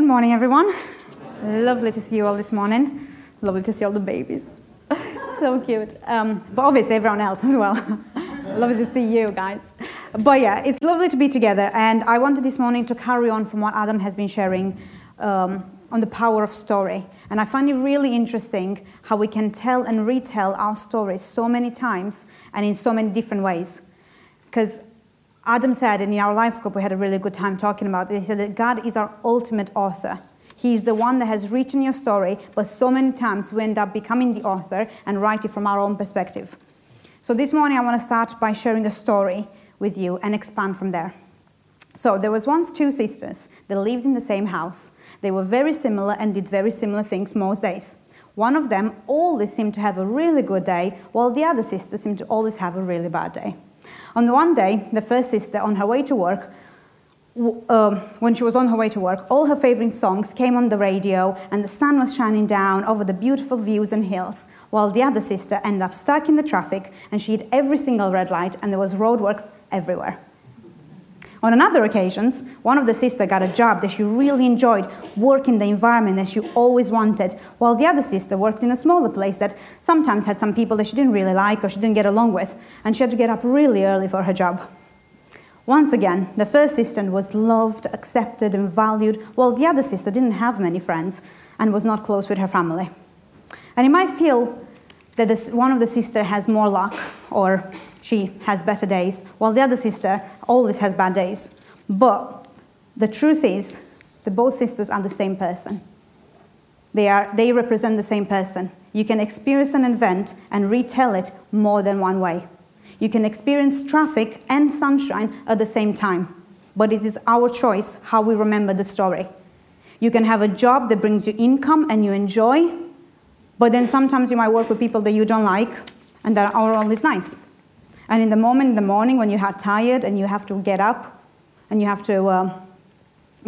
Good morning, everyone. Lovely to see you all this morning. Lovely to see all the babies. so cute. Um, but obviously, everyone else as well. lovely to see you guys. But yeah, it's lovely to be together. And I wanted this morning to carry on from what Adam has been sharing um, on the power of story. And I find it really interesting how we can tell and retell our stories so many times and in so many different ways. Because Adam said in our life group, we had a really good time talking about it. He said that God is our ultimate author. He's the one that has written your story, but so many times we end up becoming the author and write it from our own perspective. So this morning I want to start by sharing a story with you and expand from there. So there was once two sisters that lived in the same house. They were very similar and did very similar things most days. One of them always seemed to have a really good day, while the other sister seemed to always have a really bad day. On the one day, the first sister, on her way to work, uh, when she was on her way to work, all her favorite songs came on the radio, and the sun was shining down over the beautiful views and hills, while the other sister ended up stuck in the traffic, and she hit every single red light, and there was roadworks everywhere. On another occasions, one of the sisters got a job that she really enjoyed, working the environment that she always wanted, while the other sister worked in a smaller place that sometimes had some people that she didn't really like or she didn't get along with, and she had to get up really early for her job. Once again, the first sister was loved, accepted, and valued, while the other sister didn't have many friends and was not close with her family. And you might feel that this, one of the sisters has more luck or she has better days, while the other sister always has bad days. But the truth is that both sisters are the same person. They, are, they represent the same person. You can experience an event and retell it more than one way. You can experience traffic and sunshine at the same time, but it is our choice how we remember the story. You can have a job that brings you income and you enjoy, but then sometimes you might work with people that you don't like and that are always nice. And in the moment in the morning when you are tired and you have to get up, and you have to uh,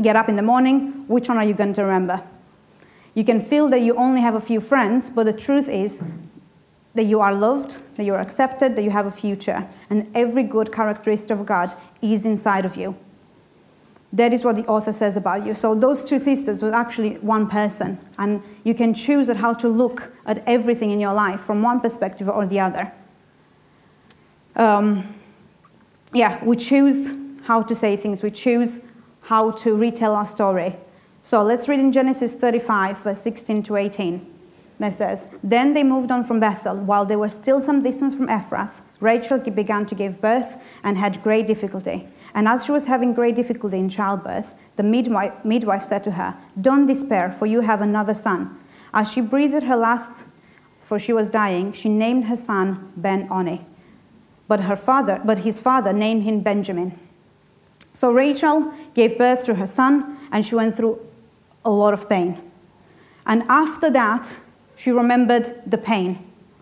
get up in the morning, which one are you going to remember? You can feel that you only have a few friends, but the truth is that you are loved, that you are accepted, that you have a future, and every good characteristic of God is inside of you. That is what the author says about you. So those two sisters were actually one person, and you can choose at how to look at everything in your life from one perspective or the other um, yeah, we choose how to say things, we choose how to retell our story. So let's read in Genesis 35, verse 16 to 18. That says, Then they moved on from Bethel. While they were still some distance from Ephrath, Rachel began to give birth and had great difficulty. And as she was having great difficulty in childbirth, the midwife, midwife said to her, Don't despair, for you have another son. As she breathed her last, for she was dying, she named her son Ben Oni but her father, but his father named him Benjamin. So Rachel gave birth to her son, and she went through a lot of pain. And after that, she remembered the pain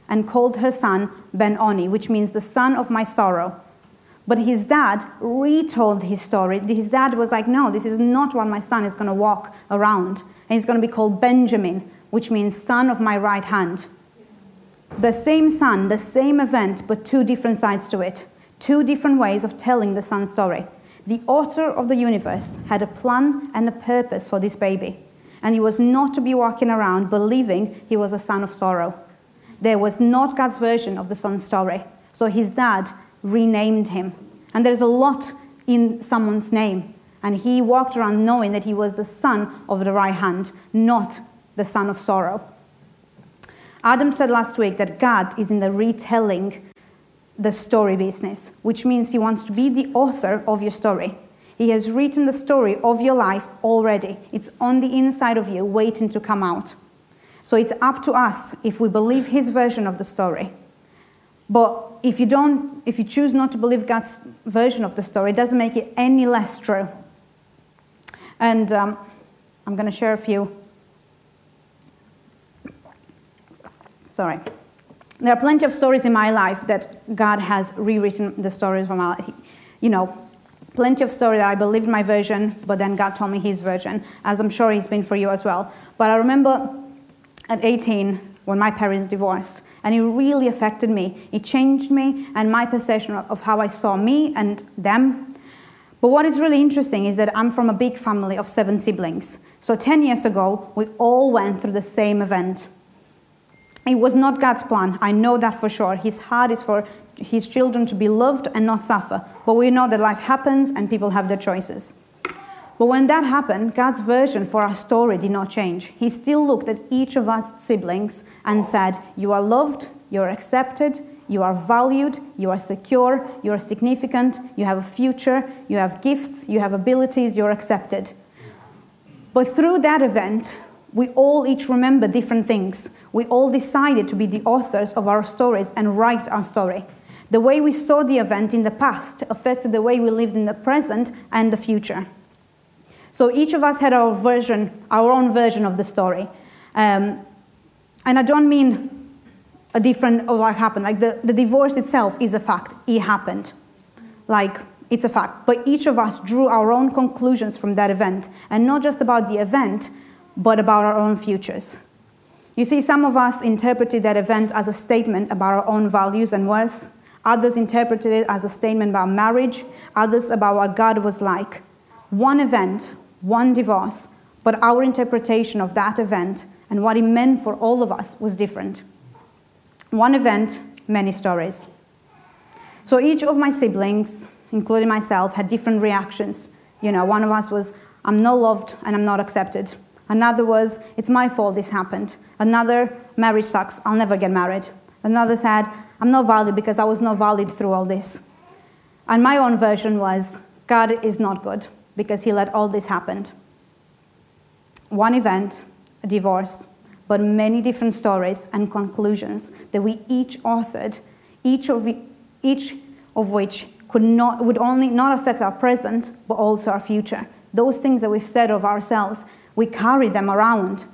and called her son Ben Oni, which means the son of my sorrow. But his dad retold his story. His dad was like, No, this is not what my son is going to walk around. And he's going to be called Benjamin, which means son of my right hand the same son, the same event, but two different sides to it, two different ways of telling the son story. The author of the universe had a plan and a purpose for this baby, and he was not to be walking around believing he was a son of sorrow. There was not God's version of the son's story, so his dad renamed him. And there's a lot in someone's name, and he walked around knowing that he was the son of the right hand, not the son of sorrow. Adam said last week that God is in the retelling the story business, which means he wants to be the author of your story. He has written the story of your life already. It's on the inside of you, waiting to come out. So it's up to us if we believe his version of the story. But if you don't, if you choose not to believe God's version of the story, it doesn't make it any less true. And um, I'm going to share a few Sorry. There are plenty of stories in my life that God has rewritten the stories from my life. You know, plenty of stories that I believed my version, but then God told me his version, as I'm sure he's been for you as well. But I remember at 18 when my parents divorced, and it really affected me. It changed me and my perception of how I saw me and them. But what is really interesting is that I'm from a big family of seven siblings. So 10 years ago, we all went through the same event. It was not God's plan. I know that for sure. His heart is for his children to be loved and not suffer. But we know that life happens and people have their choices. But when that happened, God's version for our story did not change. He still looked at each of us siblings and said, You are loved, you're accepted, you are valued, you are secure, you are significant, you have a future, you have gifts, you have abilities, you're accepted. But through that event, we all each remember different things. We all decided to be the authors of our stories and write our story. The way we saw the event in the past affected the way we lived in the present and the future. So each of us had our version, our own version of the story. Um, and I don't mean a different of what happened. Like the, the divorce itself is a fact. It happened. Like it's a fact. But each of us drew our own conclusions from that event. And not just about the event, but about our own futures. You see, some of us interpreted that event as a statement about our own values and worth. Others interpreted it as a statement about marriage. Others about what God was like. One event, one divorce, but our interpretation of that event and what it meant for all of us was different. One event, many stories. So each of my siblings, including myself, had different reactions. You know, one of us was, I'm not loved and I'm not accepted. Another was, it's my fault this happened. Another, marriage sucks, I'll never get married. Another said, I'm not valued because I was not valued through all this. And my own version was, God is not good because he let all this happen. One event, a divorce but many different stories and conclusions that we each authored, each of, each of which could not, would only not affect our present, but also our future. Those things that we've said of ourselves, we carry them around.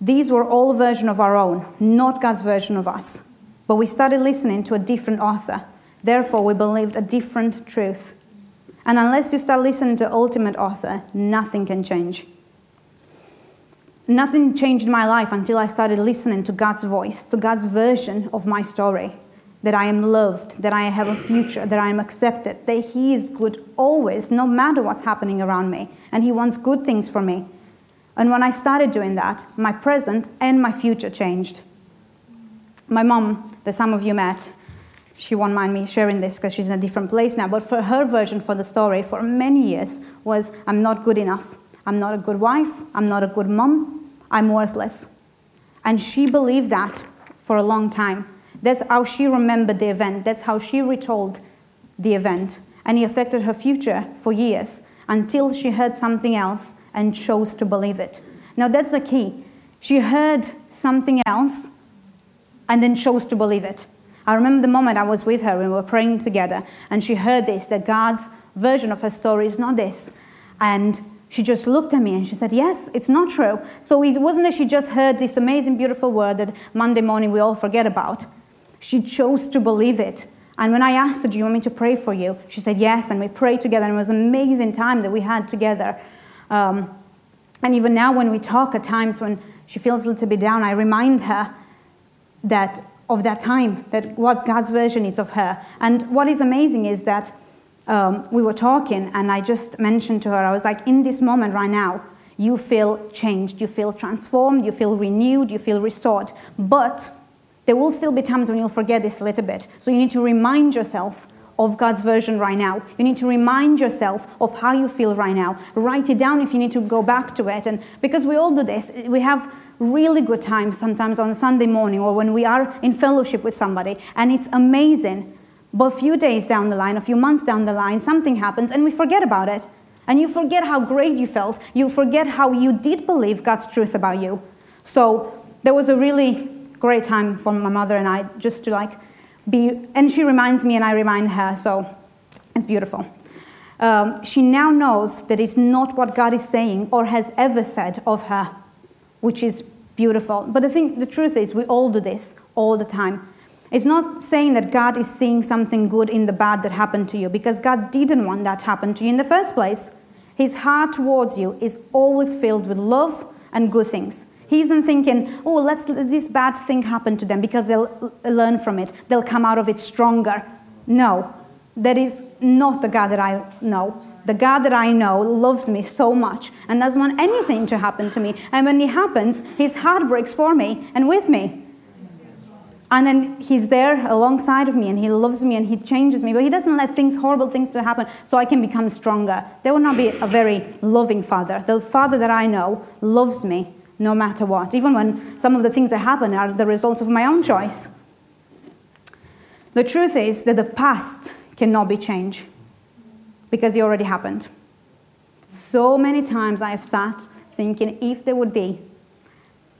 These were all a version of our own, not God's version of us. But we started listening to a different author. Therefore, we believed a different truth. And unless you start listening to ultimate author, nothing can change nothing changed my life until I started listening to God's voice, to God's version of my story. That I am loved, that I have a future, that I am accepted, that He is good always, no matter what's happening around me, and He wants good things for me. And when I started doing that, my present and my future changed. My mom, that some of you met, she won't mind me sharing this because she's in a different place now, but for her version for the story for many years was I'm not good enough. I'm not a good wife. I'm not a good mom. I'm worthless. And she believed that for a long time. That's how she remembered the event. That's how she retold the event. And it affected her future for years until she heard something else and chose to believe it. Now, that's the key. She heard something else and then chose to believe it. I remember the moment I was with her and we were praying together, and she heard this that God's version of her story is not this. And she just looked at me and she said, Yes, it's not true. So it wasn't that she just heard this amazing, beautiful word that Monday morning we all forget about. She chose to believe it. And when I asked her, Do you want me to pray for you? She said, Yes. And we prayed together. And it was an amazing time that we had together. Um, and even now, when we talk at times when she feels a little bit down, I remind her that of that time, that what God's version is of her. And what is amazing is that um, we were talking, and I just mentioned to her, I was like, in this moment right now, you feel changed, you feel transformed, you feel renewed, you feel restored. But there will still be times when you'll forget this a little bit. So you need to remind yourself of God's version right now. You need to remind yourself of how you feel right now. Write it down if you need to go back to it. And because we all do this, we have really good times sometimes on a Sunday morning or when we are in fellowship with somebody, and it's amazing but a few days down the line, a few months down the line, something happens and we forget about it. And you forget how great you felt. You forget how you did believe God's truth about you. So there was a really great time for my mother and I just to like be, and she reminds me and I remind her, so it's beautiful. Um, she now knows that it's not what God is saying or has ever said of her, which is beautiful. But the thing, the truth is, we all do this all the time. It's not saying that God is seeing something good in the bad that happened to you because God didn't want that to happen to you in the first place. His heart towards you is always filled with love and good things. He isn't thinking, oh, let's let this bad thing happen to them because they'll uh, learn from it. They'll come out of it stronger. No, that is not the God that I know. the God that I know loves me so much and doesn't want anything to happen to me. And when it happens, his heart breaks for me and with me. And then he's there alongside of me and he loves me and he changes me, but he doesn't let things, horrible things to happen so I can become stronger. That will not be a very loving father. The father that I know loves me no matter what, even when some of the things that happen are the results of my own choice. The truth is that the past cannot be changed because it already happened. So many times I have sat thinking if there would be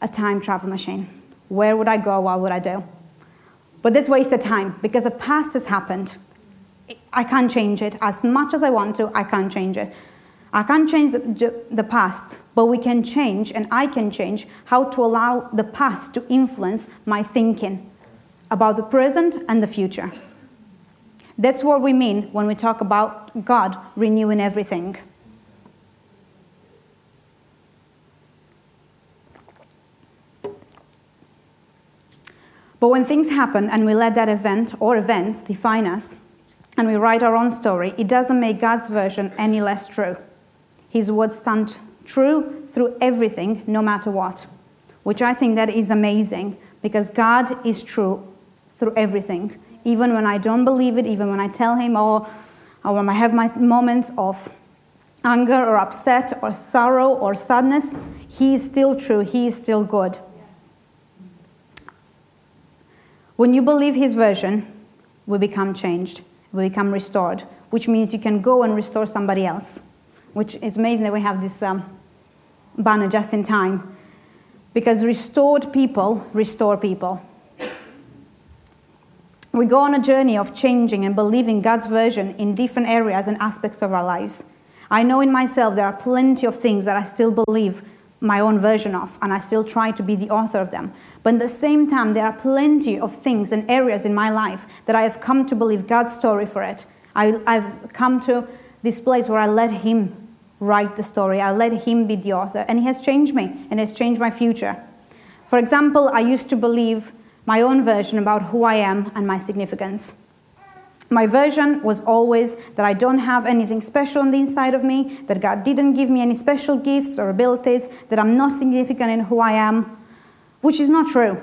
a time travel machine, where would I go? What would I do? But that's wasted time because the past has happened. I can't change it. As much as I want to, I can't change it. I can't change the past, but we can change, and I can change how to allow the past to influence my thinking about the present and the future. That's what we mean when we talk about God renewing everything. But when things happen and we let that event or events define us and we write our own story, it doesn't make God's version any less true. His words stand true through everything, no matter what, which I think that is amazing because God is true through everything. Even when I don't believe it, even when I tell Him, or, or when I have my moments of anger or upset or sorrow or sadness, He is still true, He is still good. When you believe his version, we become changed, we become restored, which means you can go and restore somebody else. Which is amazing that we have this um, banner just in time. Because restored people restore people. We go on a journey of changing and believing God's version in different areas and aspects of our lives. I know in myself there are plenty of things that I still believe my own version of, and I still try to be the author of them. But at the same time, there are plenty of things and areas in my life that I have come to believe God's story for it. I, have come to this place where I let Him write the story, I let Him be the author, and He has changed me and has changed my future. For example, I used to believe my own version about who I am and my significance. My version was always that I don't have anything special on the inside of me, that God didn't give me any special gifts or abilities, that I'm not significant in who I am, which is not true.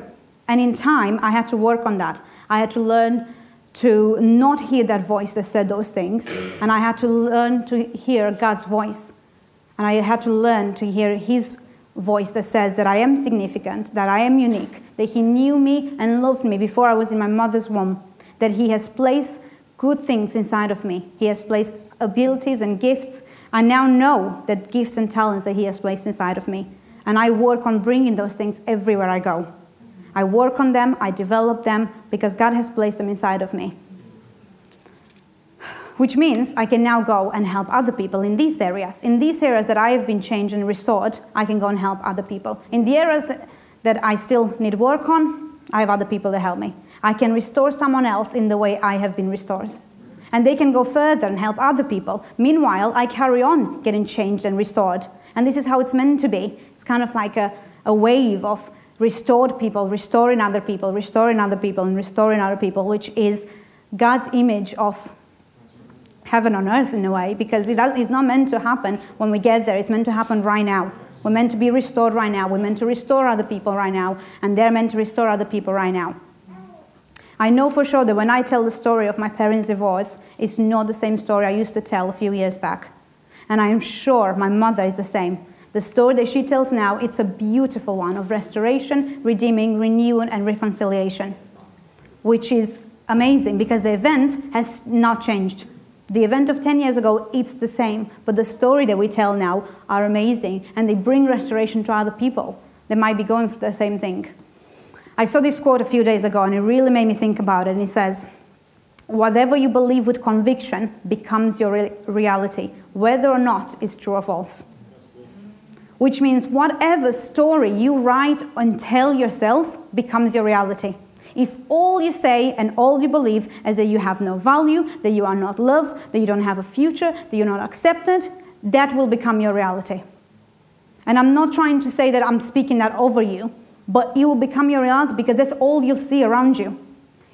And in time, I had to work on that. I had to learn to not hear that voice that said those things, and I had to learn to hear God's voice. And I had to learn to hear His voice that says that I am significant, that I am unique, that He knew me and loved me before I was in my mother's womb, that He has placed good things inside of me. He has placed abilities and gifts. I now know that gifts and talents that He has placed inside of me. And I work on bringing those things everywhere I go. I work on them, I develop them because God has placed them inside of me. Which means I can now go and help other people in these areas. In these areas that I have been changed and restored, I can go and help other people. In the areas that, that I still need work on, I have other people that help me. I can restore someone else in the way I have been restored. And they can go further and help other people. Meanwhile, I carry on getting changed and restored. And this is how it's meant to be. It's kind of like a, a wave of restored people, restoring other people, restoring other people, and restoring other people, which is God's image of heaven on earth in a way, because it is not meant to happen when we get there. It's meant to happen right now. We're meant to be restored right now. We're meant to restore other people right now, and they're meant to restore other people right now. I know for sure that when I tell the story of my parents' divorce, it's not the same story I used to tell a few years back. And I am sure my mother is the same. The story that she tells now, it's a beautiful one of restoration, redeeming, renewing, and reconciliation, which is amazing because the event has not changed. The event of 10 years ago, it's the same, but the story that we tell now are amazing and they bring restoration to other people that might be going through the same thing. I saw this quote a few days ago and it really made me think about it. And it says, Whatever you believe with conviction becomes your re- reality, whether or not it's true or false. Which means whatever story you write and tell yourself becomes your reality. If all you say and all you believe is that you have no value, that you are not loved, that you don't have a future, that you're not accepted, that will become your reality. And I'm not trying to say that I'm speaking that over you, but it will become your reality because that's all you'll see around you.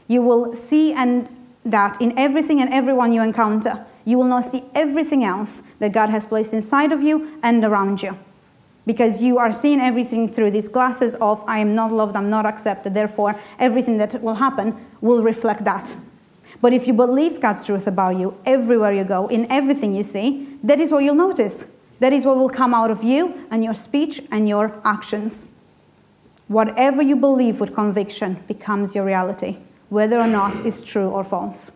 You will see and that in everything and everyone you encounter. you will not see everything else that God has placed inside of you and around you. Because you are seeing everything through these glasses of, I am not loved, I'm not accepted, therefore, everything that will happen will reflect that. But if you believe God's truth about you everywhere you go, in everything you see, that is what you'll notice. That is what will come out of you and your speech and your actions. Whatever you believe with conviction becomes your reality, whether or not it's true or false.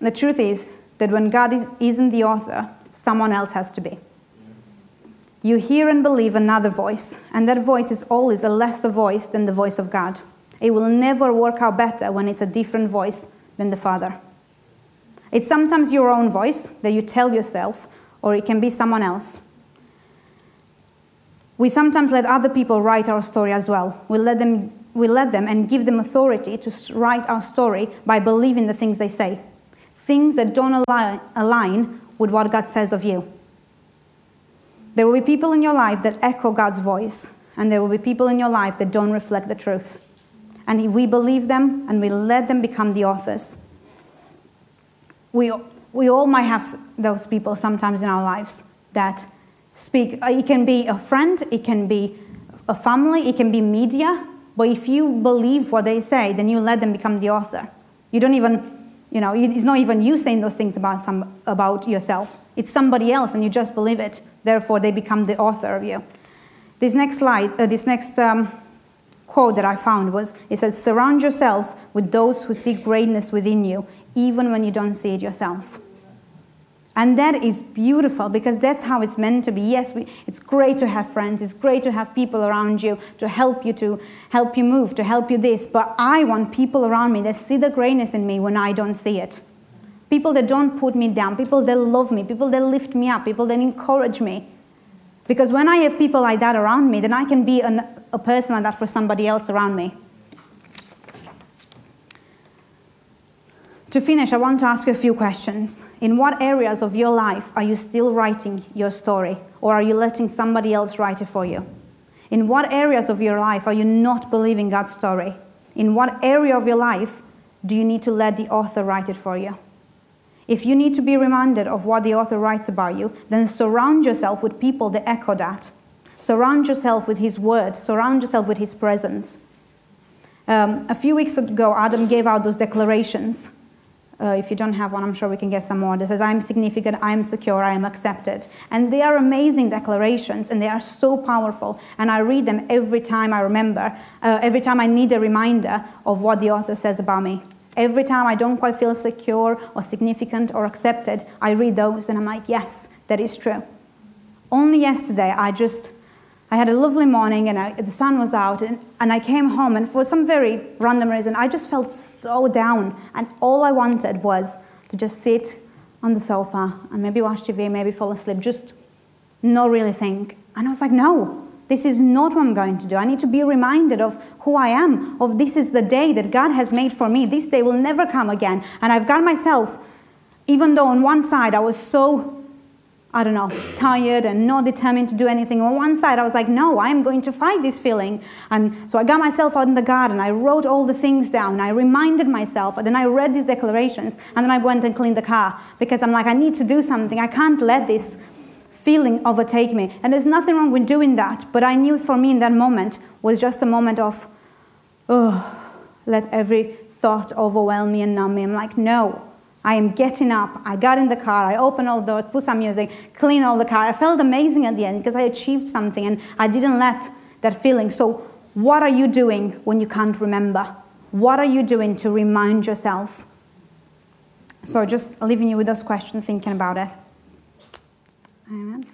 The truth is that when God is, isn't the author, someone else has to be. You hear and believe another voice, and that voice is always a lesser voice than the voice of God. It will never work out better when it's a different voice than the Father. It's sometimes your own voice that you tell yourself, or it can be someone else. We sometimes let other people write our story as well. We let them, we let them and give them authority to write our story by believing the things they say, things that don't align, align with what God says of you. There will be people in your life that echo God's voice, and there will be people in your life that don't reflect the truth and we believe them and we let them become the authors. We, we all might have those people sometimes in our lives that speak. Uh, it can be a friend, it can be a family, it can be media, but if you believe what they say, then you let them become the author. You don't even, you know, it's not even you saying those things about, some, about yourself. It's somebody else, and you just believe it. Therefore, they become the author of you. This next slide, uh, this next um, quote that I found was it said, Surround yourself with those who see greatness within you, even when you don't see it yourself. And that is beautiful because that's how it's meant to be. Yes, we, it's great to have friends. It's great to have people around you to help you, to help you move, to help you this. But I want people around me that see the greatness in me when I don't see it. People that don't put me down, people that love me, people that lift me up, people that encourage me. Because when I have people like that around me, then I can be an, a person like that for somebody else around me. To finish, I want to ask you a few questions. In what areas of your life are you still writing your story, or are you letting somebody else write it for you? In what areas of your life are you not believing God's story? In what area of your life do you need to let the author write it for you? If you need to be reminded of what the author writes about you, then surround yourself with people that echo that. Surround yourself with his word, surround yourself with his presence. Um, a few weeks ago, Adam gave out those declarations. Uh, if you don't have one, I'm sure we can get some more. That says, I'm significant, I'm secure, I am accepted. And they are amazing declarations, and they are so powerful. And I read them every time I remember, uh, every time I need a reminder of what the author says about me. Every time I don't quite feel secure or significant or accepted, I read those and I'm like, yes, that is true. Only yesterday, I just I had a lovely morning and I, the sun was out, and, and I came home, and for some very random reason, I just felt so down. And all I wanted was to just sit on the sofa and maybe watch TV, maybe fall asleep, just not really think. And I was like, no, this is not what I'm going to do. I need to be reminded of who I am, of this is the day that God has made for me. This day will never come again. And I've got myself, even though on one side I was so I don't know, tired and not determined to do anything. On one side, I was like, no, I'm going to fight this feeling. And so I got myself out in the garden. I wrote all the things down. I reminded myself. And then I read these declarations. And then I went and cleaned the car because I'm like, I need to do something. I can't let this feeling overtake me. And there's nothing wrong with doing that. But I knew for me in that moment was just a moment of, oh, let every thought overwhelm me and numb me. I'm like, no. I am getting up. I got in the car. I opened all doors, put some music, cleaned all the car. I felt amazing at the end because I achieved something and I didn't let that feeling. So, what are you doing when you can't remember? What are you doing to remind yourself? So, just leaving you with those questions, thinking about it. Amen.